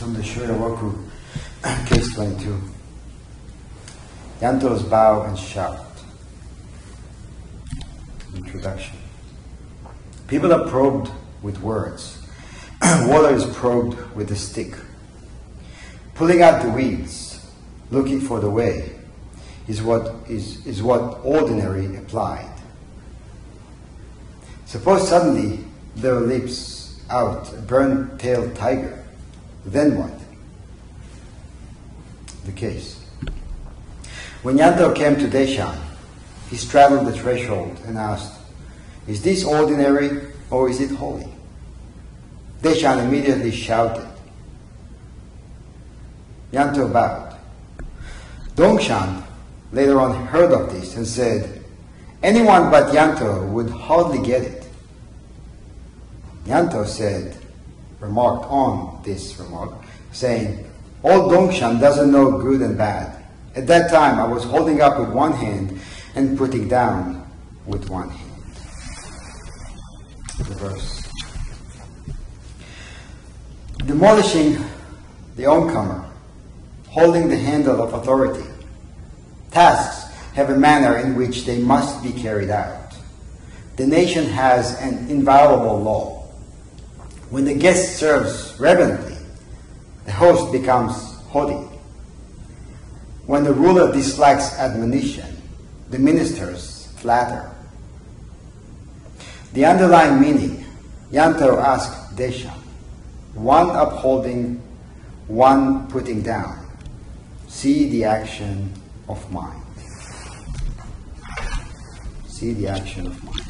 from the Shoyoroku, case 22. Yanto's bow and shout. Introduction. People are probed with words. Water is probed with a stick. Pulling out the weeds, looking for the way, is what, is, is what ordinary applied. Suppose suddenly there leaps out a burnt-tailed tiger. Then what? The case. When Yanto came to Deshan, he straddled the threshold and asked, Is this ordinary or is it holy? Deshan immediately shouted. Yanto bowed. Dongshan later on heard of this and said, Anyone but Yanto would hardly get it. Yanto said, remarked on this remark, saying, Old Dongshan doesn't know good and bad. At that time, I was holding up with one hand and putting down with one hand. The verse. Demolishing the oncomer, holding the handle of authority. Tasks have a manner in which they must be carried out. The nation has an inviolable law when the guest serves reverently, the host becomes haughty. When the ruler dislikes admonition, the ministers flatter. The underlying meaning, Yanto asked Deshan, one upholding, one putting down. See the action of mind. See the action of mind.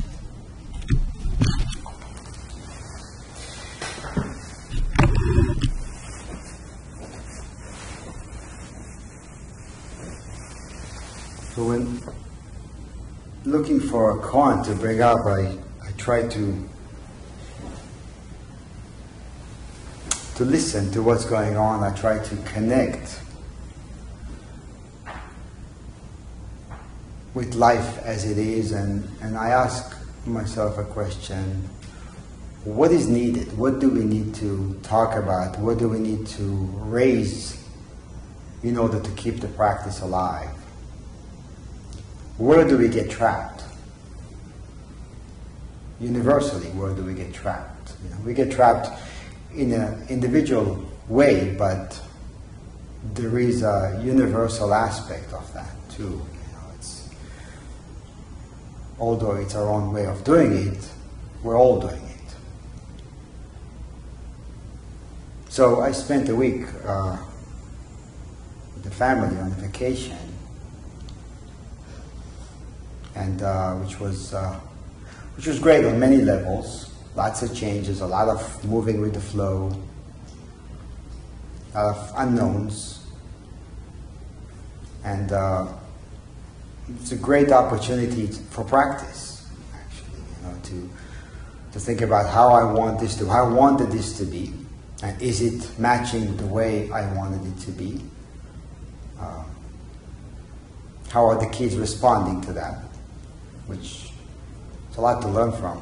So when looking for a koan to bring up, I, I try to to listen to what's going on. I try to connect with life as it is, and, and I ask myself a question what is needed? What do we need to talk about? What do we need to raise in order to keep the practice alive? Where do we get trapped? Universally, where do we get trapped? You know, we get trapped in an individual way, but there is a universal aspect of that too. You know, it's, although it's our own way of doing it, we're all doing it. So I spent a week uh, with the family on a vacation and uh, which was uh, which was great on many levels. Lots of changes, a lot of moving with the flow, a lot of unknowns, and uh, it's a great opportunity for practice. Actually, you know, to to think about how I want this to, how I wanted this to be, and is it matching the way I wanted it to be? Uh, how are the kids responding to that? Which is a lot to learn from.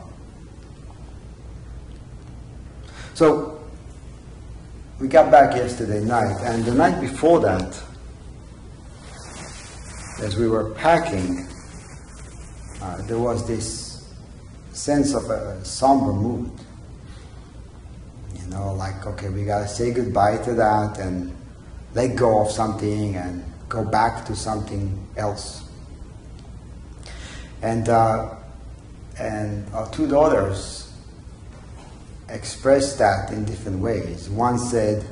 So we got back yesterday night, and the night before that, as we were packing, uh, there was this sense of a somber mood. You know, like, okay, we gotta say goodbye to that and let go of something and go back to something else. And, uh, and our two daughters expressed that in different ways. One said,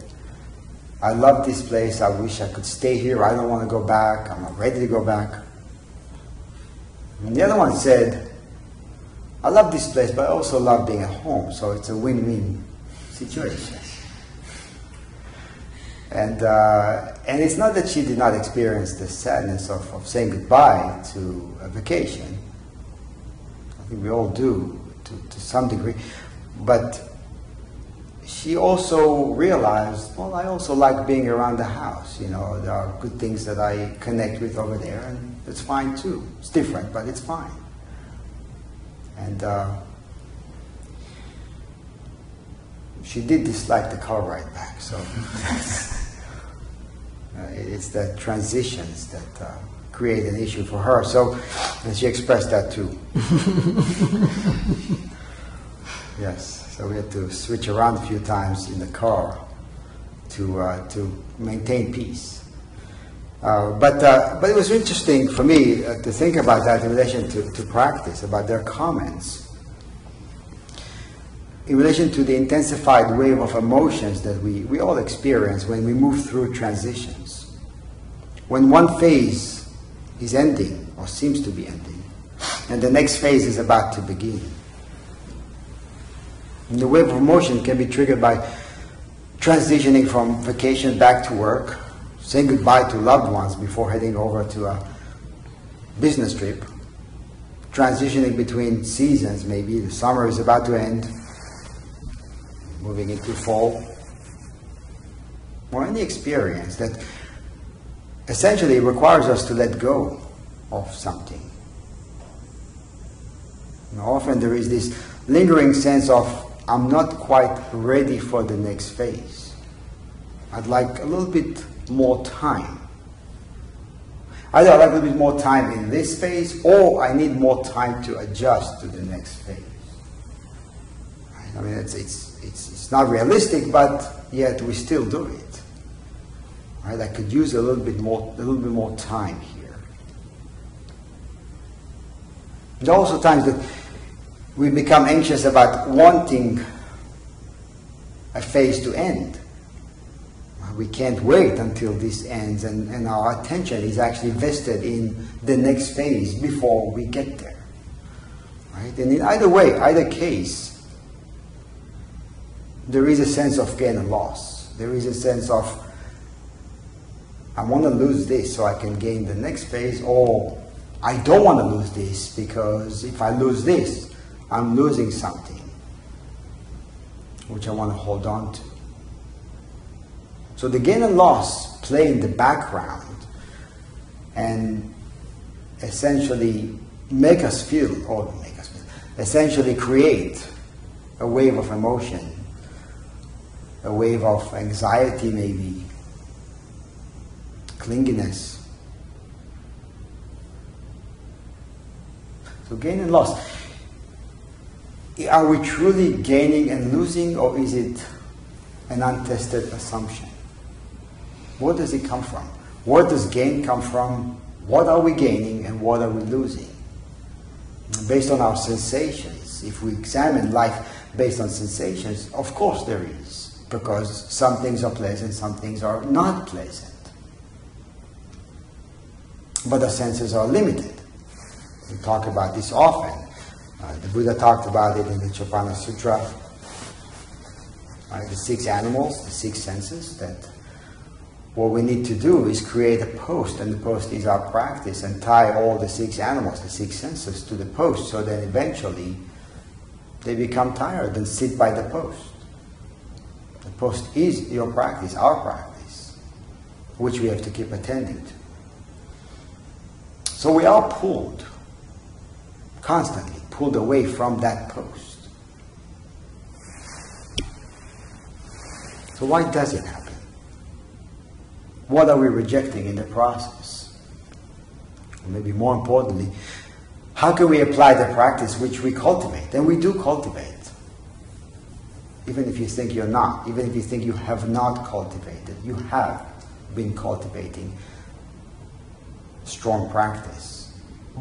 I love this place. I wish I could stay here. I don't want to go back. I'm not ready to go back. And the other one said, I love this place, but I also love being at home. So it's a win-win situation. And, uh, and it's not that she did not experience the sadness of, of saying goodbye to a vacation. I think we all do to, to some degree. But she also realized, well, I also like being around the house. You know, there are good things that I connect with over there, and it's fine too. It's different, but it's fine. And uh, she did dislike the car ride back. So it's the transitions that uh, create an issue for her. So and she expressed that too. yes. So we had to switch around a few times in the car to uh, to maintain peace. Uh, but, uh, but it was interesting for me uh, to think about that in relation to, to practice, about their comments. In relation to the intensified wave of emotions that we, we all experience when we move through transitions. When one phase is ending, or seems to be ending, and the next phase is about to begin. And the wave of emotion can be triggered by transitioning from vacation back to work, saying goodbye to loved ones before heading over to a business trip, transitioning between seasons, maybe the summer is about to end, moving into fall, or any experience that essentially requires us to let go of something. You know, often there is this lingering sense of, I'm not quite ready for the next phase. I'd like a little bit more time. Either I'd like a little bit more time in this phase, or I need more time to adjust to the next phase. I mean, it's, it's, it's, it's not realistic, but yet we still do it. Right? I could use a little bit more, a little bit more time here. There are also times that we become anxious about wanting a phase to end we can't wait until this ends and, and our attention is actually vested in the next phase before we get there. Right? And in either way, either case, there is a sense of gain and loss. There is a sense of I want to lose this so I can gain the next phase, or I don't want to lose this because if I lose this, I'm losing something which I want to hold on to. So the gain and loss play in the background and essentially make us feel, or make us feel, essentially create a wave of emotion, a wave of anxiety maybe, clinginess. So gain and loss. Are we truly gaining and losing, or is it an untested assumption? Where does it come from? Where does gain come from? What are we gaining and what are we losing? Based on our sensations, if we examine life based on sensations, of course there is, because some things are pleasant, some things are not pleasant. But the senses are limited. We talk about this often. Uh, the Buddha talked about it in the Chappana Sutra. Right, the six animals, the six senses that what we need to do is create a post, and the post is our practice, and tie all the six animals, the six senses, to the post, so that eventually they become tired and sit by the post. The post is your practice, our practice, which we have to keep attending to. So we are pulled, constantly pulled away from that post. So why does it happen? What are we rejecting in the process? Or maybe more importantly, how can we apply the practice which we cultivate? And we do cultivate. Even if you think you're not, even if you think you have not cultivated, you have been cultivating strong practice.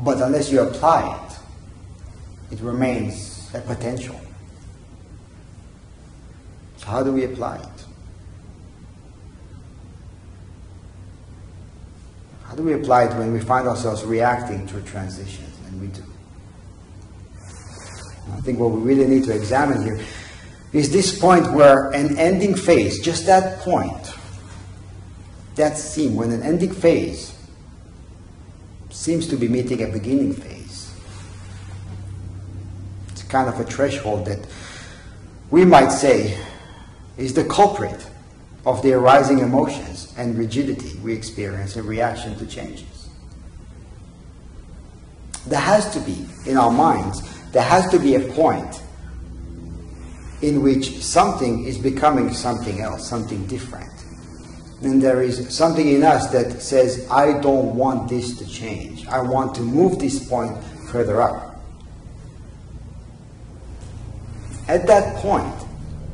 But unless you apply it, it remains a potential. So how do we apply it? How do we apply it when we find ourselves reacting to transitions? And we do. I think what we really need to examine here is this point where an ending phase, just that point, that seam, when an ending phase seems to be meeting a beginning phase. It's kind of a threshold that we might say is the culprit of the arising emotions and rigidity we experience in reaction to changes. There has to be, in our minds, there has to be a point in which something is becoming something else, something different. And there is something in us that says, I don't want this to change. I want to move this point further up. At that point,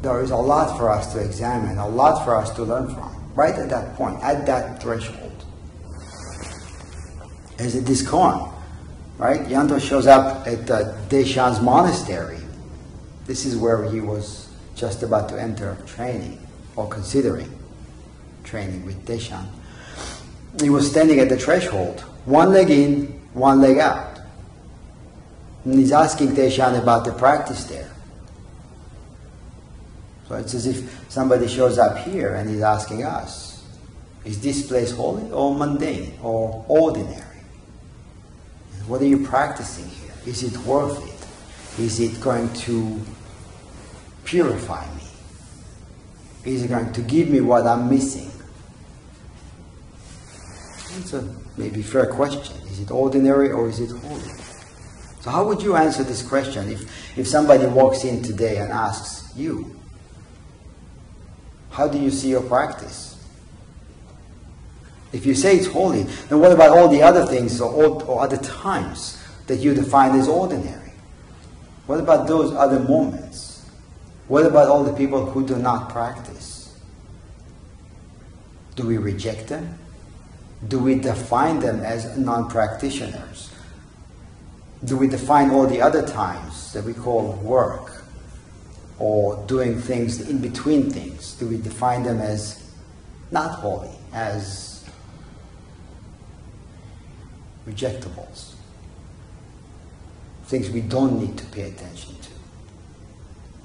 there is a lot for us to examine, a lot for us to learn from. Right at that point, at that threshold. As it is gone, right? Yanto shows up at uh, Deshan's monastery. This is where he was just about to enter training or considering training with Deshan. He was standing at the threshold, one leg in, one leg out. And he's asking Deshan about the practice there. So it's as if somebody shows up here and he's asking us, is this place holy or mundane or ordinary? What are you practicing here? Is it worth it? Is it going to purify me? Is it going to give me what I'm missing? It's a maybe fair question. Is it ordinary or is it holy? So how would you answer this question if, if somebody walks in today and asks you, how do you see your practice? If you say it's holy, then what about all the other things or, or other times that you define as ordinary? What about those other moments? What about all the people who do not practice? Do we reject them? Do we define them as non practitioners? Do we define all the other times that we call work or doing things in between things? Do we define them as not holy, as rejectables? Things we don't need to pay attention to.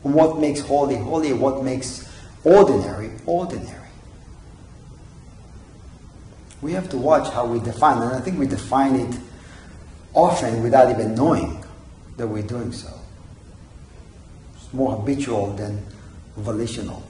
What makes holy holy? What makes ordinary ordinary? We have to watch how we define, and I think we define it often without even knowing that we're doing so It's more habitual than volitional.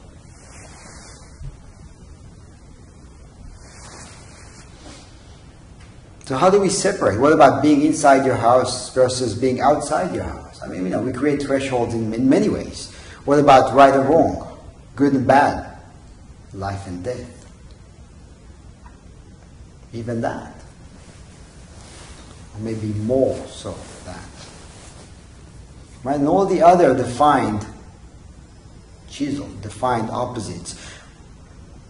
So how do we separate? What about being inside your house versus being outside your house? I mean, you know, we create thresholds in, in many ways. What about right and wrong, good and bad, life and death? Even that. Or maybe more so than that. Right? And all the other defined, chisel, defined opposites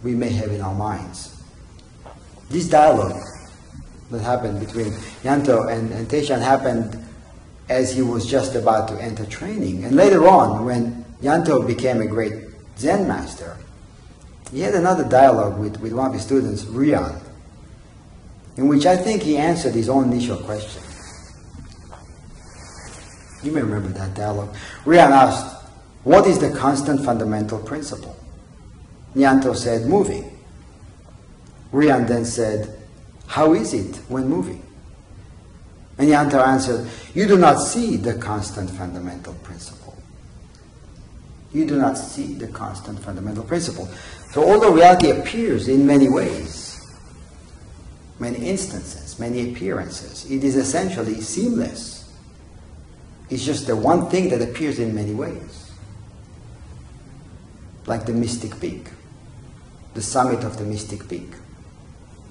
we may have in our minds. This dialogue that happened between Yanto and, and Deshan happened as he was just about to enter training. And later on, when Yanto became a great Zen master, he had another dialogue with, with one of his students, Ruiyan, in which I think he answered his own initial question. You may remember that dialogue. Ruiyan asked, What is the constant fundamental principle? Yanto said, Moving. Ruiyan then said, How is it when moving? And Yanto answered, You do not see the constant fundamental principle. You do not see the constant fundamental principle. So although reality appears in many ways, many instances, many appearances, it is essentially seamless it's just the one thing that appears in many ways. Like the mystic peak, the summit of the mystic peak.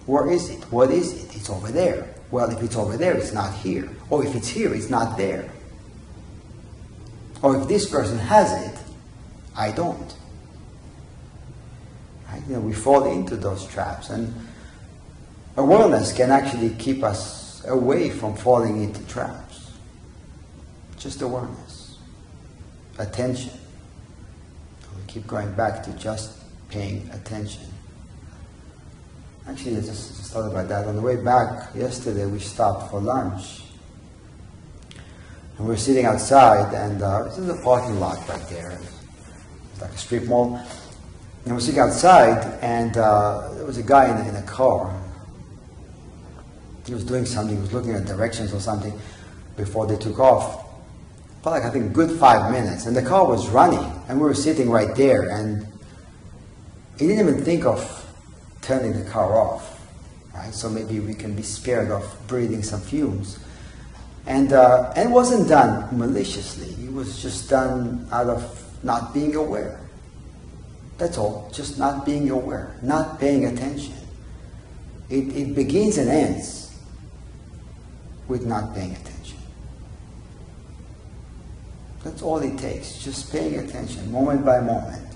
Where is it? What is it? It's over there. Well, if it's over there, it's not here. Or if it's here, it's not there. Or if this person has it, I don't. Right? You know, we fall into those traps, and awareness can actually keep us away from falling into traps. Just awareness, attention. We keep going back to just paying attention. Actually, I just, just thought about that. On the way back yesterday, we stopped for lunch. And we were sitting outside, and uh, this is a parking lot right there. It's like a strip mall. And we were sitting outside, and uh, there was a guy in in a car. He was doing something, he was looking at directions or something before they took off for like I think good five minutes, and the car was running, and we were sitting right there, and he didn't even think of turning the car off, right? So maybe we can be spared of breathing some fumes, and uh, and it wasn't done maliciously. It was just done out of not being aware. That's all, just not being aware, not paying attention. It, it begins and ends with not paying attention. That's all it takes, just paying attention, moment by moment,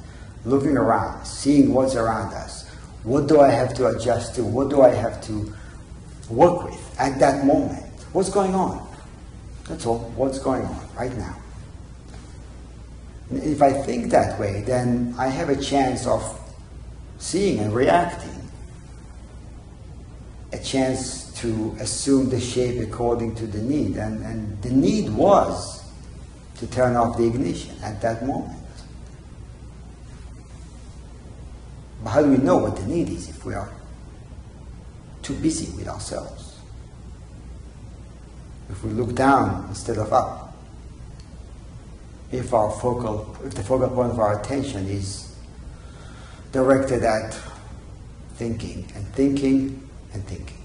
looking around, seeing what's around us. What do I have to adjust to? What do I have to work with at that moment? What's going on? That's all, what's going on right now. If I think that way, then I have a chance of seeing and reacting, a chance to assume the shape according to the need. And, and the need was to turn off the ignition at that moment. But how do we know what the need is if we are too busy with ourselves? If we look down instead of up? if our focal, if the focal point of our attention is directed at thinking and thinking and thinking.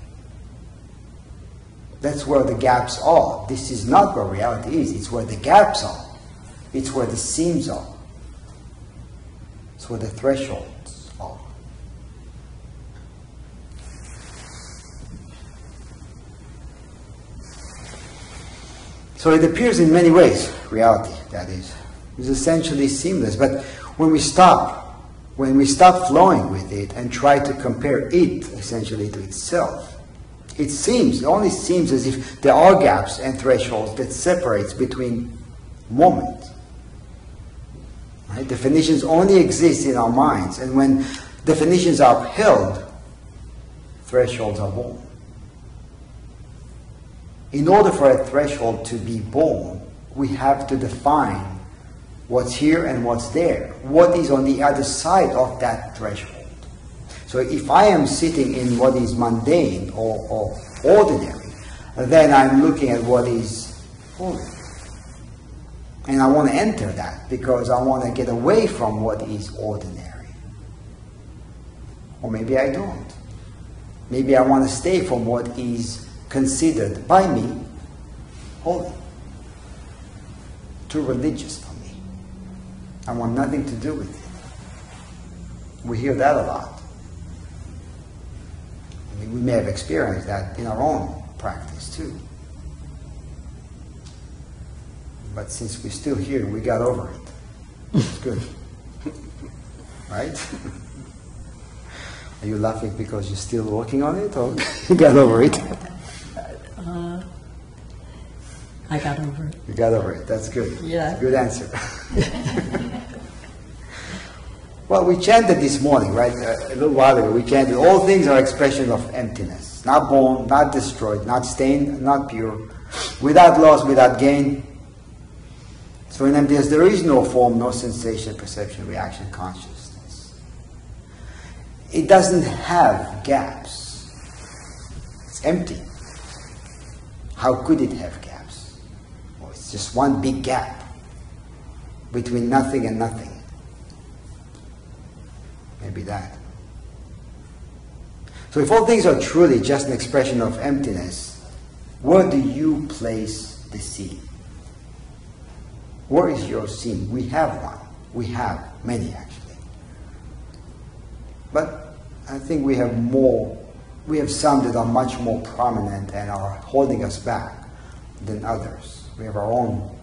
That's where the gaps are. This is not where reality is. It's where the gaps are. It's where the seams are. It's where the thresholds are. So it appears in many ways, reality that is. It's essentially seamless. But when we stop, when we stop flowing with it and try to compare it essentially to itself, it seems, it only seems as if there are gaps and thresholds that separates between moments. Right? Definitions only exist in our minds, and when definitions are upheld, thresholds are born. In order for a threshold to be born, we have to define what's here and what's there. What is on the other side of that threshold? So if I am sitting in what is mundane or, or ordinary, then I'm looking at what is holy. And I want to enter that because I want to get away from what is ordinary. Or maybe I don't. Maybe I want to stay from what is considered by me holy too religious for me. I want nothing to do with it. We hear that a lot. I mean, we may have experienced that in our own practice too. But since we're still here, we got over it. It's good. right? Are you laughing because you're still working on it or you got over it? Uh, I got over it. You got over it. That's good. Yeah. Good answer. well, we chanted this morning, right? A little while ago, we chanted, all things are expressions of emptiness. Not born, not destroyed, not stained, not pure. Without loss, without gain. So in emptiness, there is no form, no sensation, perception, reaction, consciousness. It doesn't have gaps. It's empty. How could it have gaps? Well, it's just one big gap between nothing and nothing. Maybe that. So if all things are truly just an expression of emptiness, where do you place the scene? Where is your scene? We have one. We have many actually. But I think we have more, we have some that are much more prominent and are holding us back than others. We have our own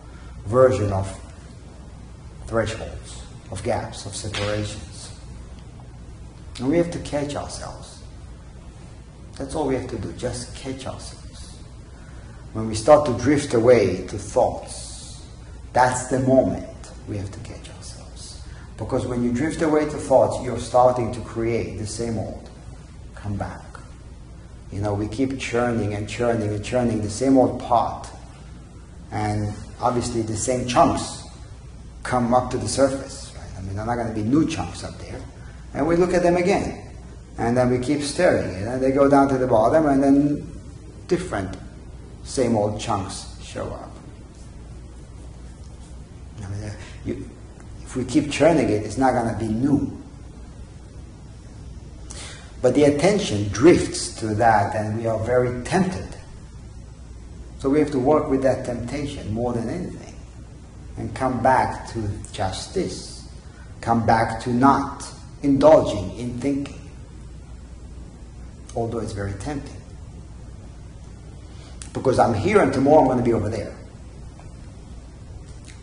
version of thresholds, of gaps, of separations. And we have to catch ourselves. That's all we have to do, just catch ourselves. When we start to drift away to thoughts, that's the moment we have to catch ourselves. Because when you drift away to thoughts, you're starting to create the same old. Come back. You know, we keep churning and churning and churning the same old pot and obviously the same chunks come up to the surface. Right? I mean, they're not going to be new chunks up there. And we look at them again. And then we keep stirring it. And they go down to the bottom, and then different, same old chunks show up. I mean, uh, you, if we keep churning it, it's not going to be new. But the attention drifts to that, and we are very tempted so we have to work with that temptation more than anything. and come back to just this. Come back to not indulging in thinking, although it's very tempting. Because I'm here and tomorrow I'm going to be over there.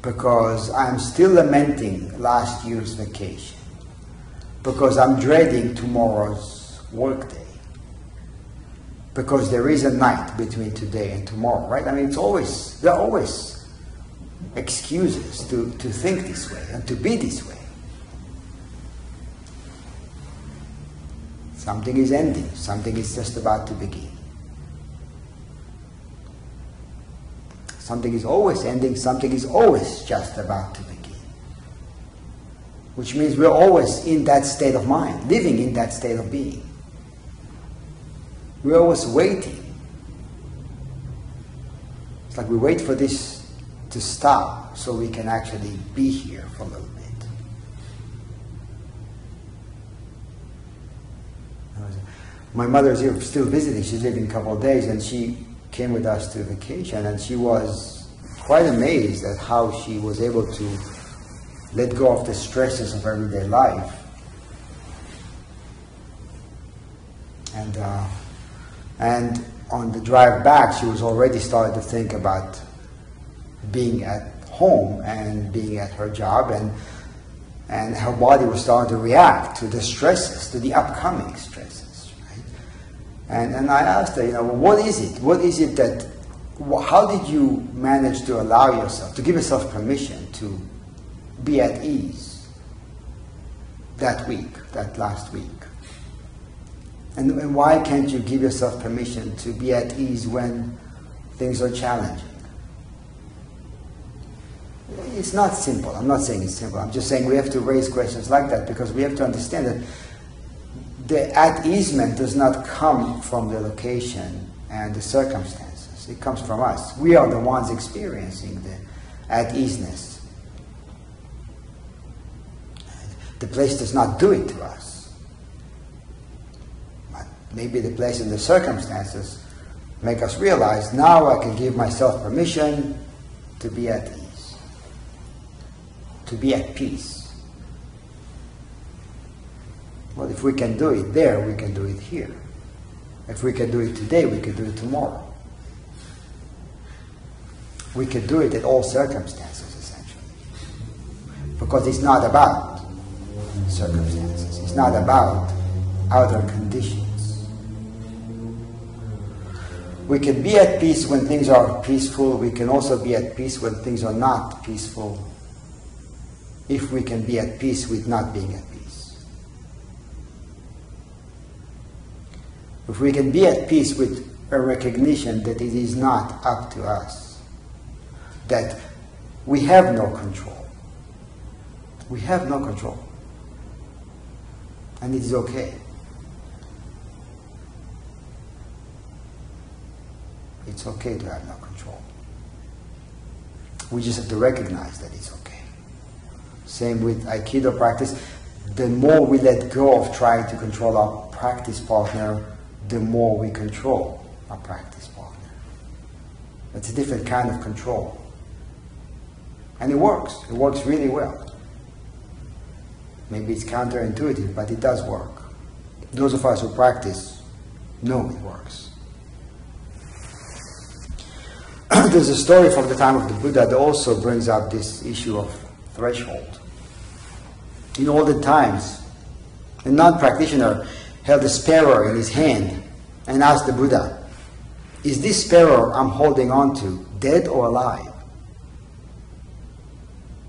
Because I'm still lamenting last year's vacation. Because I'm dreading tomorrow's workday. Because there is a night between today and tomorrow, right? I mean, it's always, there are always excuses to, to think this way and to be this way. Something is ending, something is just about to begin. Something is always ending, something is always just about to begin. Which means we're always in that state of mind, living in that state of being. We're always waiting. It's like we wait for this to stop so we can actually be here for a little bit. My mother is still visiting. She's living a couple of days, and she came with us to vacation, and she was quite amazed at how she was able to let go of the stresses of everyday life. And uh, and on the drive back, she was already starting to think about being at home and being at her job, and and her body was starting to react to the stresses, to the upcoming stresses. And, and I asked her, you know, well, what is it? What is it that, how did you manage to allow yourself, to give yourself permission to be at ease that week, that last week? And, and why can't you give yourself permission to be at ease when things are challenging? It's not simple. I'm not saying it's simple. I'm just saying we have to raise questions like that because we have to understand that the at easement does not come from the location and the circumstances. It comes from us. We are the ones experiencing the at easeness. The place does not do it to us. But maybe the place and the circumstances make us realize now I can give myself permission to be at ease, to be at peace. Well, if we can do it there, we can do it here. If we can do it today, we can do it tomorrow. We can do it in all circumstances, essentially. Because it's not about circumstances, it's not about outer conditions. We can be at peace when things are peaceful. We can also be at peace when things are not peaceful. If we can be at peace with not being at peace. If we can be at peace with a recognition that it is not up to us, that we have no control. We have no control. And it is okay. It's okay to have no control. We just have to recognize that it's okay. Same with Aikido practice. The more we let go of trying to control our practice partner, the more we control our practice partner. It's a different kind of control. And it works. It works really well. Maybe it's counterintuitive, but it does work. Those of us who practice know it works. There's a story from the time of the Buddha that also brings up this issue of threshold. In olden times, a non practitioner held a sparrow in his hand and asked the Buddha, Is this sparrow I'm holding on to dead or alive?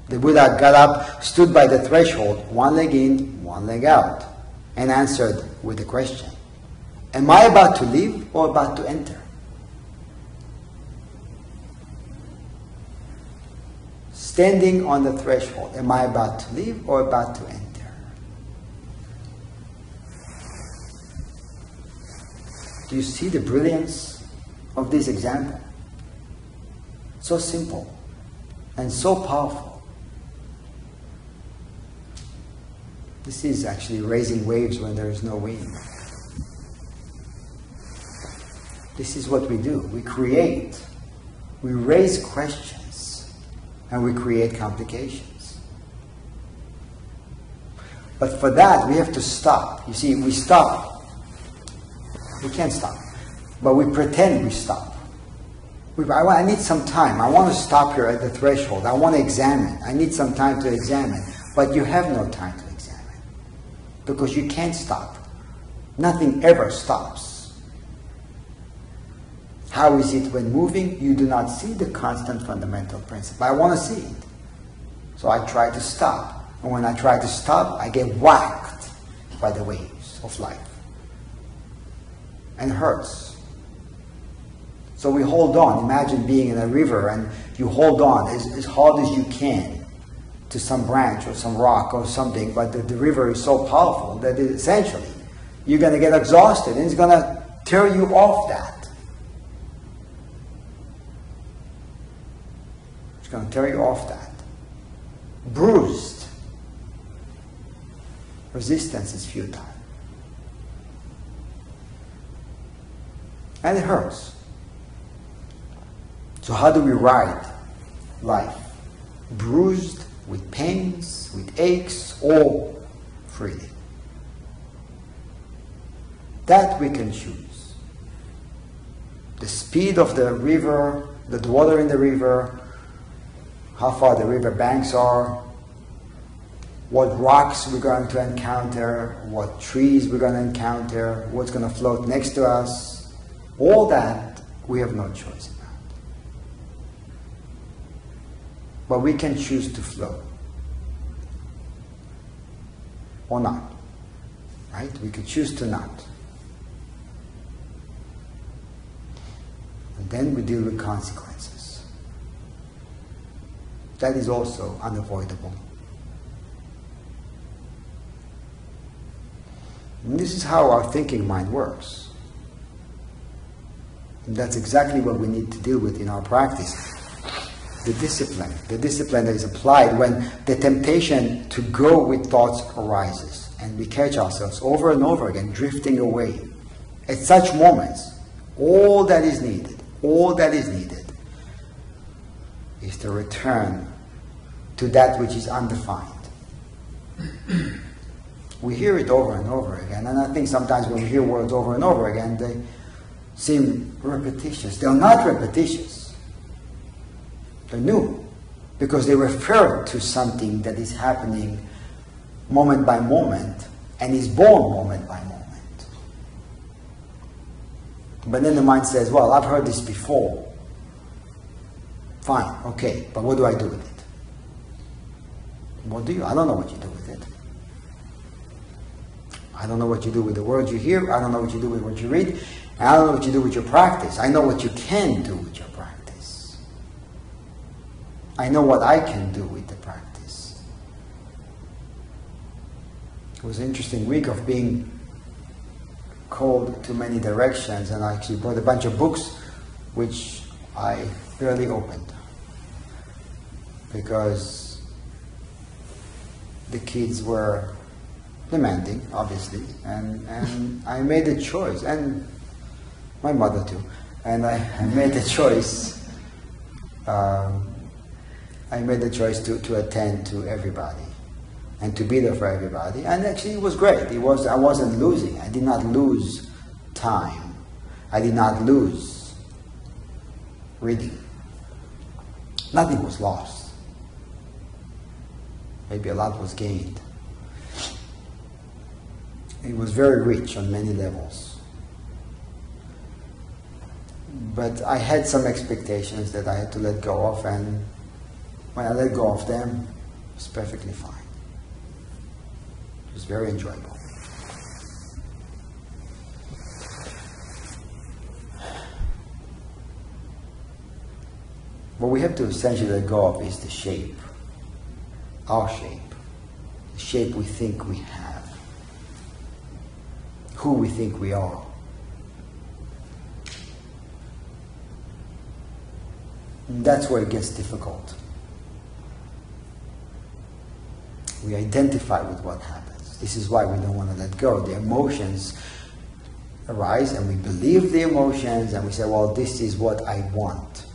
The Buddha got up, stood by the threshold, one leg in, one leg out, and answered with a question Am I about to leave or about to enter? Standing on the threshold, am I about to leave or about to enter? Do you see the brilliance of this example? So simple and so powerful. This is actually raising waves when there is no wind. This is what we do. We create, we raise questions and we create complications. But for that, we have to stop. You see, we stop. We can't stop. But we pretend we stop. We, I, I need some time. I want to stop here at the threshold. I want to examine. I need some time to examine. But you have no time to examine because you can't stop. Nothing ever stops. How is it when moving? You do not see the constant fundamental principle. I want to see it. So I try to stop. And when I try to stop, I get whacked by the waves of life. And hurts. So we hold on. Imagine being in a river and you hold on as, as hard as you can to some branch or some rock or something, but the, the river is so powerful that it, essentially you're going to get exhausted and it's going to tear you off that. It's going to tear you off that. Bruised. Resistance is futile. And it hurts. So, how do we ride life? Bruised, with pains, with aches, all freely. That we can choose. The speed of the river, the water in the river, how far the river banks are, what rocks we're going to encounter, what trees we're going to encounter, what's going to float next to us, all that we have no choice about. But we can choose to flow or not. Right? We could choose to not. And then we deal with consequences. That is also unavoidable. And this is how our thinking mind works. And that's exactly what we need to deal with in our practice. The discipline, the discipline that is applied when the temptation to go with thoughts arises and we catch ourselves over and over again drifting away. At such moments, all that is needed, all that is needed is to return to that which is undefined. we hear it over and over again, and I think sometimes when we hear words over and over again, they seem repetitious. They're not repetitious, they're new because they refer to something that is happening moment by moment and is born moment by moment. But then the mind says, well, I've heard this before. Fine, okay, but what do I do with it? What do you? I don't know what you do with it. I don't know what you do with the words you hear. I don't know what you do with what you read. I don't know what you do with your practice. I know what you can do with your practice. I know what I can do with the practice. It was an interesting week of being called to many directions, and I actually brought a bunch of books which I barely opened because the kids were demanding, obviously, and, and I made a choice, and my mother too, and I, made a choice. Um, I made the choice to, to attend to everybody and to be there for everybody. And actually, it was great. It was I wasn't losing. I did not lose time. I did not lose reading. Nothing was lost. Maybe a lot was gained. It was very rich on many levels. But I had some expectations that I had to let go of, and when I let go of them, it was perfectly fine. It was very enjoyable. What we have to essentially let go of is the shape, our shape, the shape we think we have, who we think we are. And that's where it gets difficult. We identify with what happens. This is why we don't want to let go. The emotions arise and we believe the emotions and we say, well, this is what I want.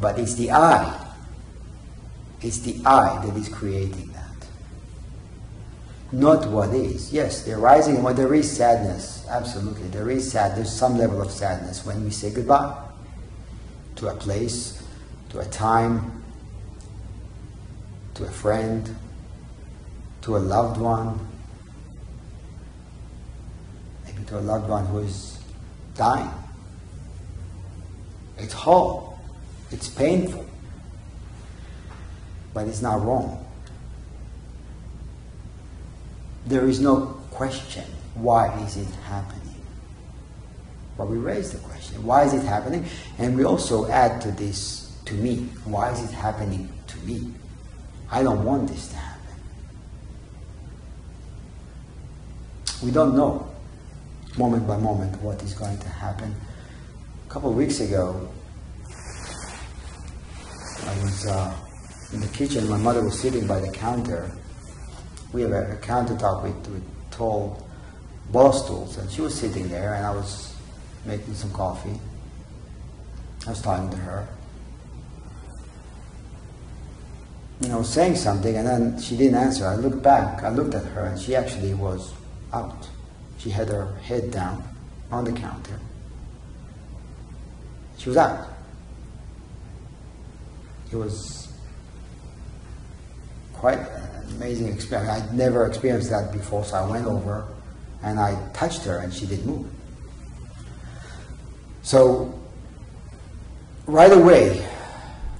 But it's the I It's the I that is creating that. Not what is. Yes, the arising, when there is sadness, absolutely, there is sad, there's some level of sadness when we say goodbye to a place, to a time, to a friend, to a loved one, maybe to a loved one who is dying. It's hard, it's painful, but it's not wrong. There is no question why is it happening. But we raise the question, why is it happening? And we also add to this, to me, why is it happening to me? I don't want this to happen. We don't know moment by moment what is going to happen. A couple of weeks ago, I was uh, in the kitchen. My mother was sitting by the counter. We have a, a countertop with, with tall bar stools, and she was sitting there, and I was making some coffee. I was talking to her. You know, saying something, and then she didn't answer. I looked back, I looked at her, and she actually was out. She had her head down on the counter. She was out. It was quite an amazing experience. I'd never experienced that before, so I went over and I touched her, and she didn't move. So, right away,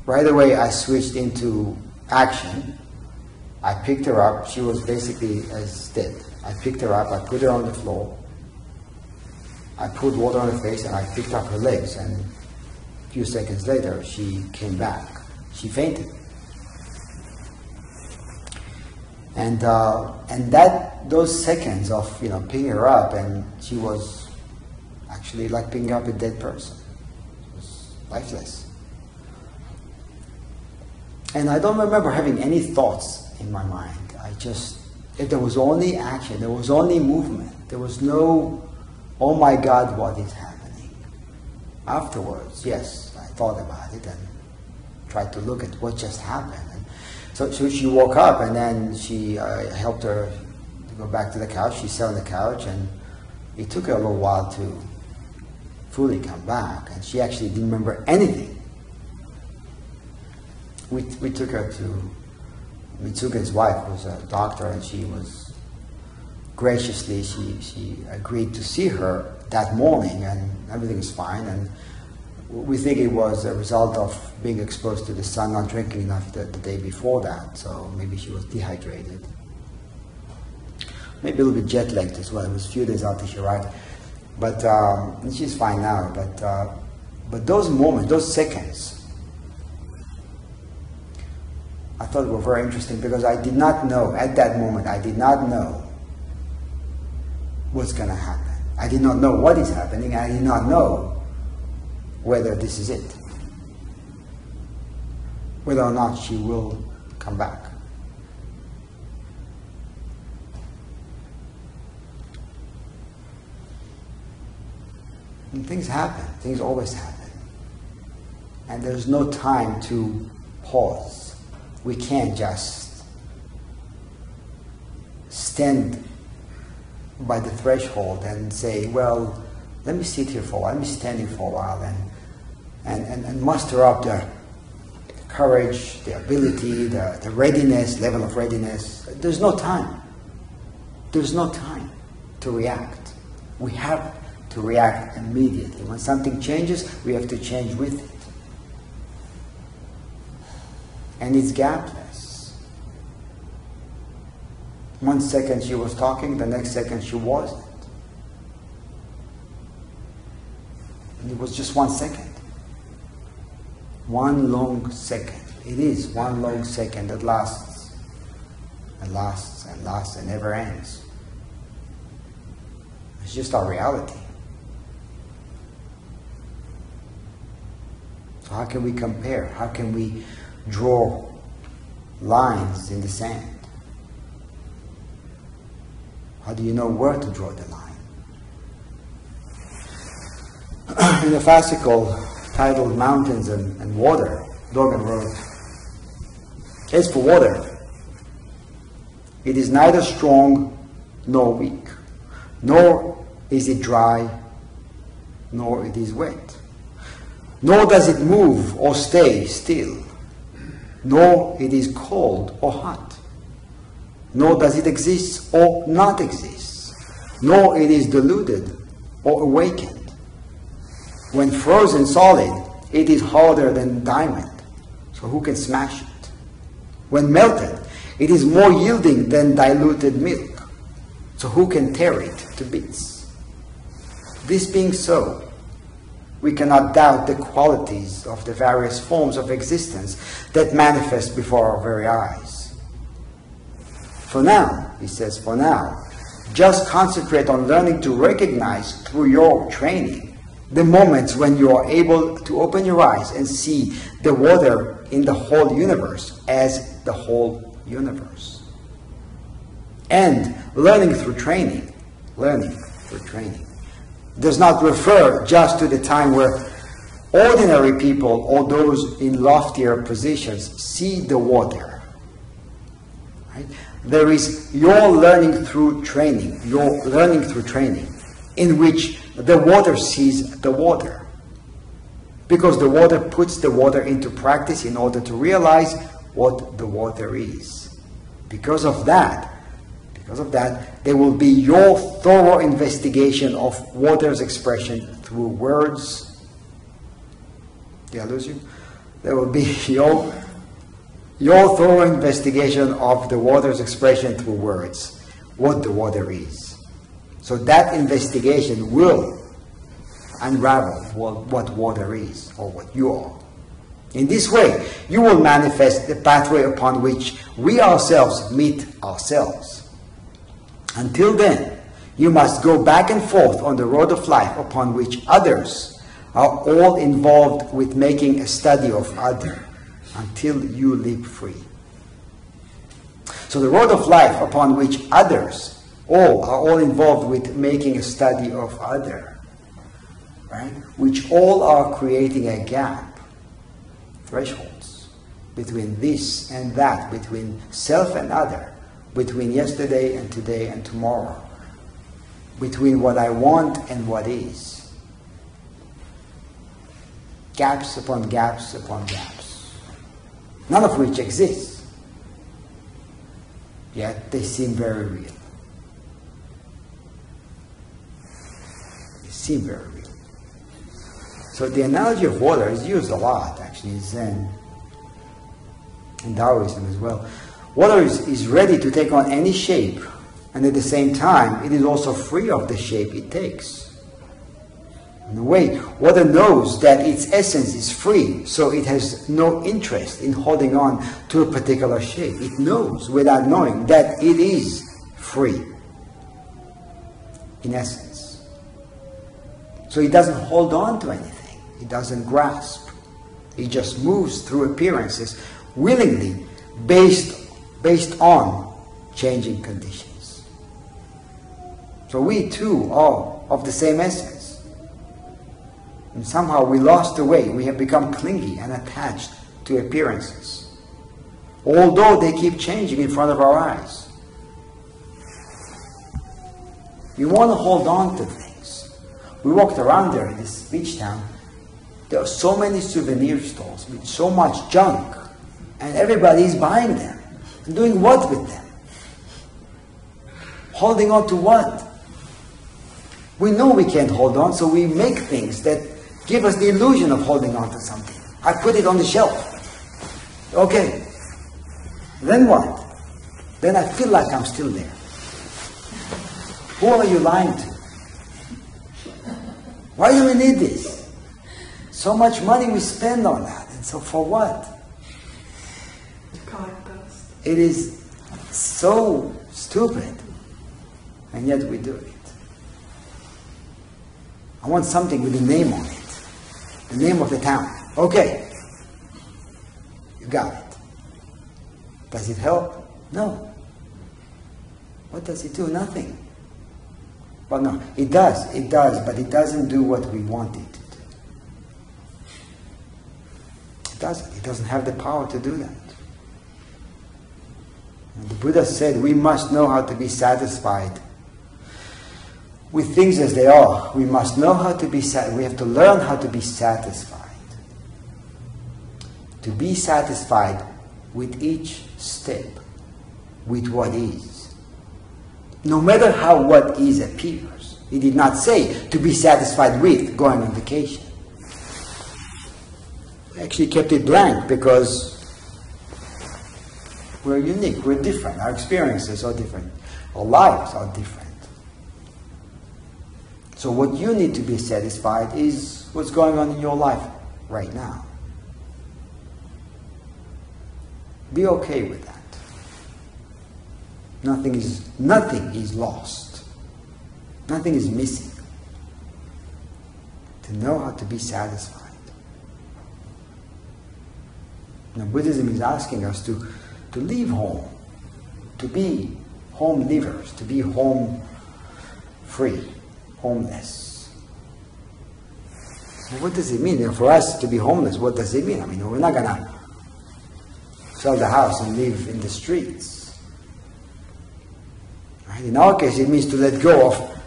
right away, I switched into action. I picked her up. She was basically as dead. I picked her up, I put her on the floor. I put water on her face and I picked up her legs. And a few seconds later, she came back. She fainted. And, uh, and that, those seconds of, you know, picking her up and she was actually like picking up a dead person. Lifeless. And I don't remember having any thoughts in my mind. I just, if there was only action, there was only movement, there was no, oh my God, what is happening? Afterwards, yes, I thought about it and tried to look at what just happened. And so, so she woke up and then she uh, helped her go back to the couch. She sat on the couch and it took her a little while to fully come back. And she actually didn't remember anything. We, we took her to Mitsuga's wife was a doctor, and she was graciously she she agreed to see her that morning, and everything was fine. And we think it was a result of being exposed to the sun, not drinking enough the, the day before that. So maybe she was dehydrated. Maybe a little bit jet lagged as well. It was a few days after she arrived, but um, she's fine now. But uh, but those moments, those seconds I thought were very interesting because I did not know at that moment, I did not know what's going to happen. I did not know what is happening. I did not know whether this is it. Whether or not she will come back. And things happen. Things always happen. And there's no time to pause we can't just stand by the threshold and say, well, let me sit here for a while, let me stand here for a while and, and, and, and muster up the courage, the ability, the, the readiness, level of readiness. There's no time. There's no time to react. We have to react immediately. When something changes, we have to change with it and it's gapless. One second she was talking, the next second she wasn't. And it was just one second. One long second. It is one long second that lasts and lasts and lasts and never ends. It's just our reality. So how can we compare? How can we draw lines in the sand? How do you know where to draw the line? in the fascicle titled Mountains and, and Water, Dogen wrote, As for water, it is neither strong nor weak, nor is it dry, nor it is wet. Nor does it move or stay still, nor it is cold or hot. Nor does it exist or not exist, nor it is diluted or awakened. When frozen solid, it is harder than diamond, so who can smash it? When melted, it is more yielding than diluted milk, so who can tear it to bits? This being so, we cannot doubt the qualities of the various forms of existence that manifest before our very eyes. For now, he says, for now, just concentrate on learning to recognize through your training the moments when you are able to open your eyes and see the water in the whole universe as the whole universe. And learning through training, learning through training, does not refer just to the time where ordinary people or those in loftier positions see the water. Right? There is your learning through training, your learning through training, in which the water sees the water. Because the water puts the water into practice in order to realize what the water is. Because of that, because of that, there will be your thorough investigation of water's expression through words. Did I lose you? There will be your, your thorough investigation of the water's expression through words, what the water is. So that investigation will unravel what, what water is or what you are. In this way, you will manifest the pathway upon which we ourselves meet ourselves. Until then, you must go back and forth on the road of life upon which others are all involved with making a study of other until you leap free. So the road of life upon which others all are all involved with making a study of other, right? Which all are creating a gap, thresholds between this and that, between self and other, between yesterday and today and tomorrow, between what I want and what is. Gaps upon gaps upon gaps, none of which exist, yet they seem very real. They seem very real. So the analogy of water is used a lot, actually, in Zen and Taoism as well. Water is, is ready to take on any shape, and at the same time, it is also free of the shape it takes. In a way, water knows that its essence is free, so it has no interest in holding on to a particular shape. It knows, without knowing, that it is free, in essence. So it doesn't hold on to anything, it doesn't grasp. It just moves through appearances willingly based based on changing conditions. So we too are of the same essence. And somehow we lost the way. We have become clingy and attached to appearances. Although they keep changing in front of our eyes. We want to hold on to things. We walked around there in this beach town. There are so many souvenir stores with so much junk, and everybody is buying them. Doing what with them? Holding on to what? We know we can't hold on, so we make things that give us the illusion of holding on to something. I put it on the shelf. Okay. Then what? Then I feel like I'm still there. Who are you lying to? Why do we need this? So much money we spend on that. And so for what? It is so stupid, and yet we do it. I want something with a name on it, the name of the town. Okay, you got it. Does it help? No. What does it do? Nothing. Well, no, it does, it does, but it doesn't do what we want it to do. It doesn't. It doesn't have the power to do that. And the Buddha said we must know how to be satisfied with things as they are. We must know how to be sat. We have to learn how to be satisfied. To be satisfied with each step, with what is. No matter how what is appears. He did not say to be satisfied with going on vacation. Actually kept it blank because we're unique, we're different, our experiences are different, our lives are different. So, what you need to be satisfied is what's going on in your life right now. Be okay with that. Nothing is, nothing is lost. Nothing is missing. To know how to be satisfied. Now, Buddhism is asking us to to leave home, to be home livers, to be home free, homeless. what does it mean? For us to be homeless, what does it mean? I mean, we're not going to sell the house and live in the streets. Right? In our case, it means to let go of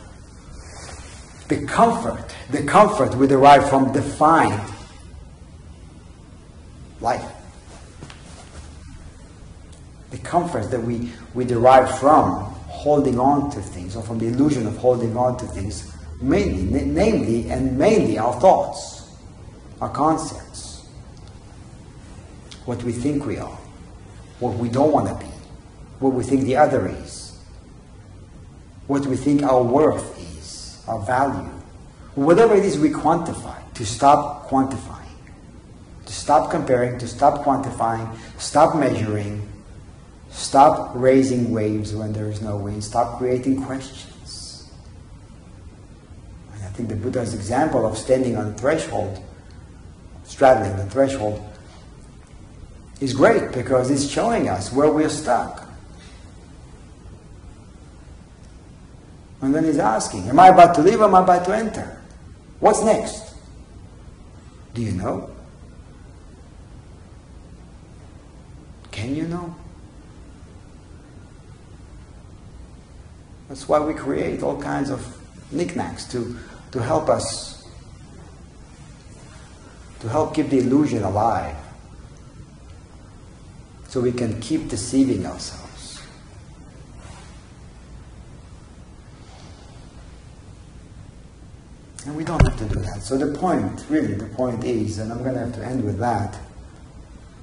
the comfort, the comfort we derive from defined life that we, we derive from holding on to things or from the illusion of holding on to things, mainly, namely and mainly our thoughts, our concepts, what we think we are, what we don't want to be, what we think the other is, what we think our worth is, our value, whatever it is we quantify, to stop quantifying, to stop comparing, to stop quantifying, stop measuring Stop raising waves when there is no wind. Stop creating questions. And I think the Buddha's example of standing on the threshold, straddling the threshold, is great because it's showing us where we're stuck. And then he's asking, Am I about to leave or am I about to enter? What's next? Do you know? Can you know? That's why we create all kinds of knickknacks to, to help us, to help keep the illusion alive. So we can keep deceiving ourselves. And we don't have to do that. So the point, really, the point is, and I'm going to have to end with that,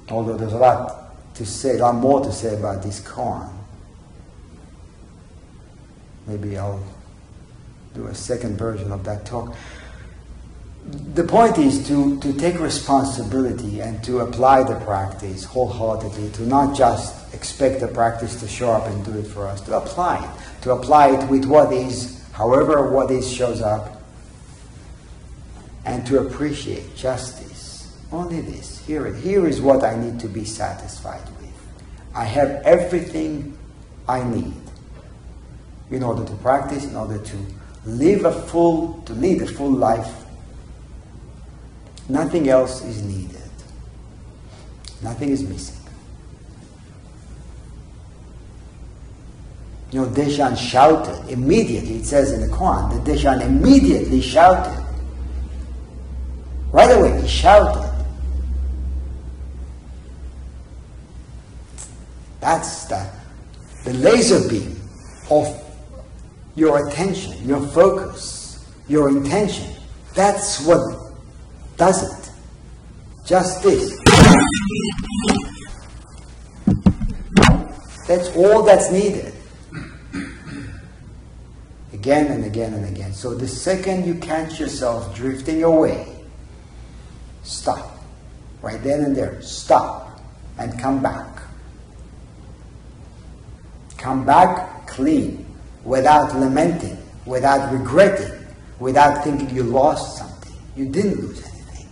although there's a lot to say, a lot more to say about this koan. Maybe I'll do a second version of that talk. The point is to, to take responsibility and to apply the practice wholeheartedly, to not just expect the practice to show up and do it for us, to apply it, to apply it with what is, however what is shows up, and to appreciate justice. Only this. Here, here is what I need to be satisfied with. I have everything I need in order to practice, in order to live a full, to lead a full life. Nothing else is needed. Nothing is missing. You know, Deshan shouted immediately, it says in the koan, that Deshan immediately shouted. Right away, he shouted. That's the, the laser beam of your attention, your focus, your intention. That's what does it. Just this. That's all that's needed. Again and again and again. So the second you catch yourself drifting away, stop. Right then and there. Stop. And come back. Come back clean without lamenting, without regretting, without thinking you lost something. You didn't lose anything.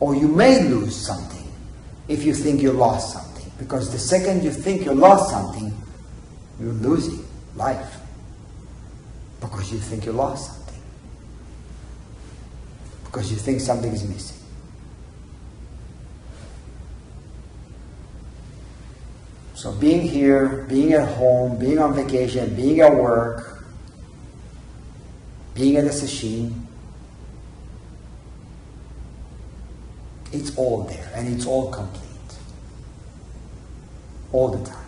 Or you may lose something if you think you lost something. Because the second you think you lost something, you're losing life. Because you think you lost something. Because you think something is missing. So being here, being at home, being on vacation, being at work, being at the sesshin, it's all there and it's all complete. All the time.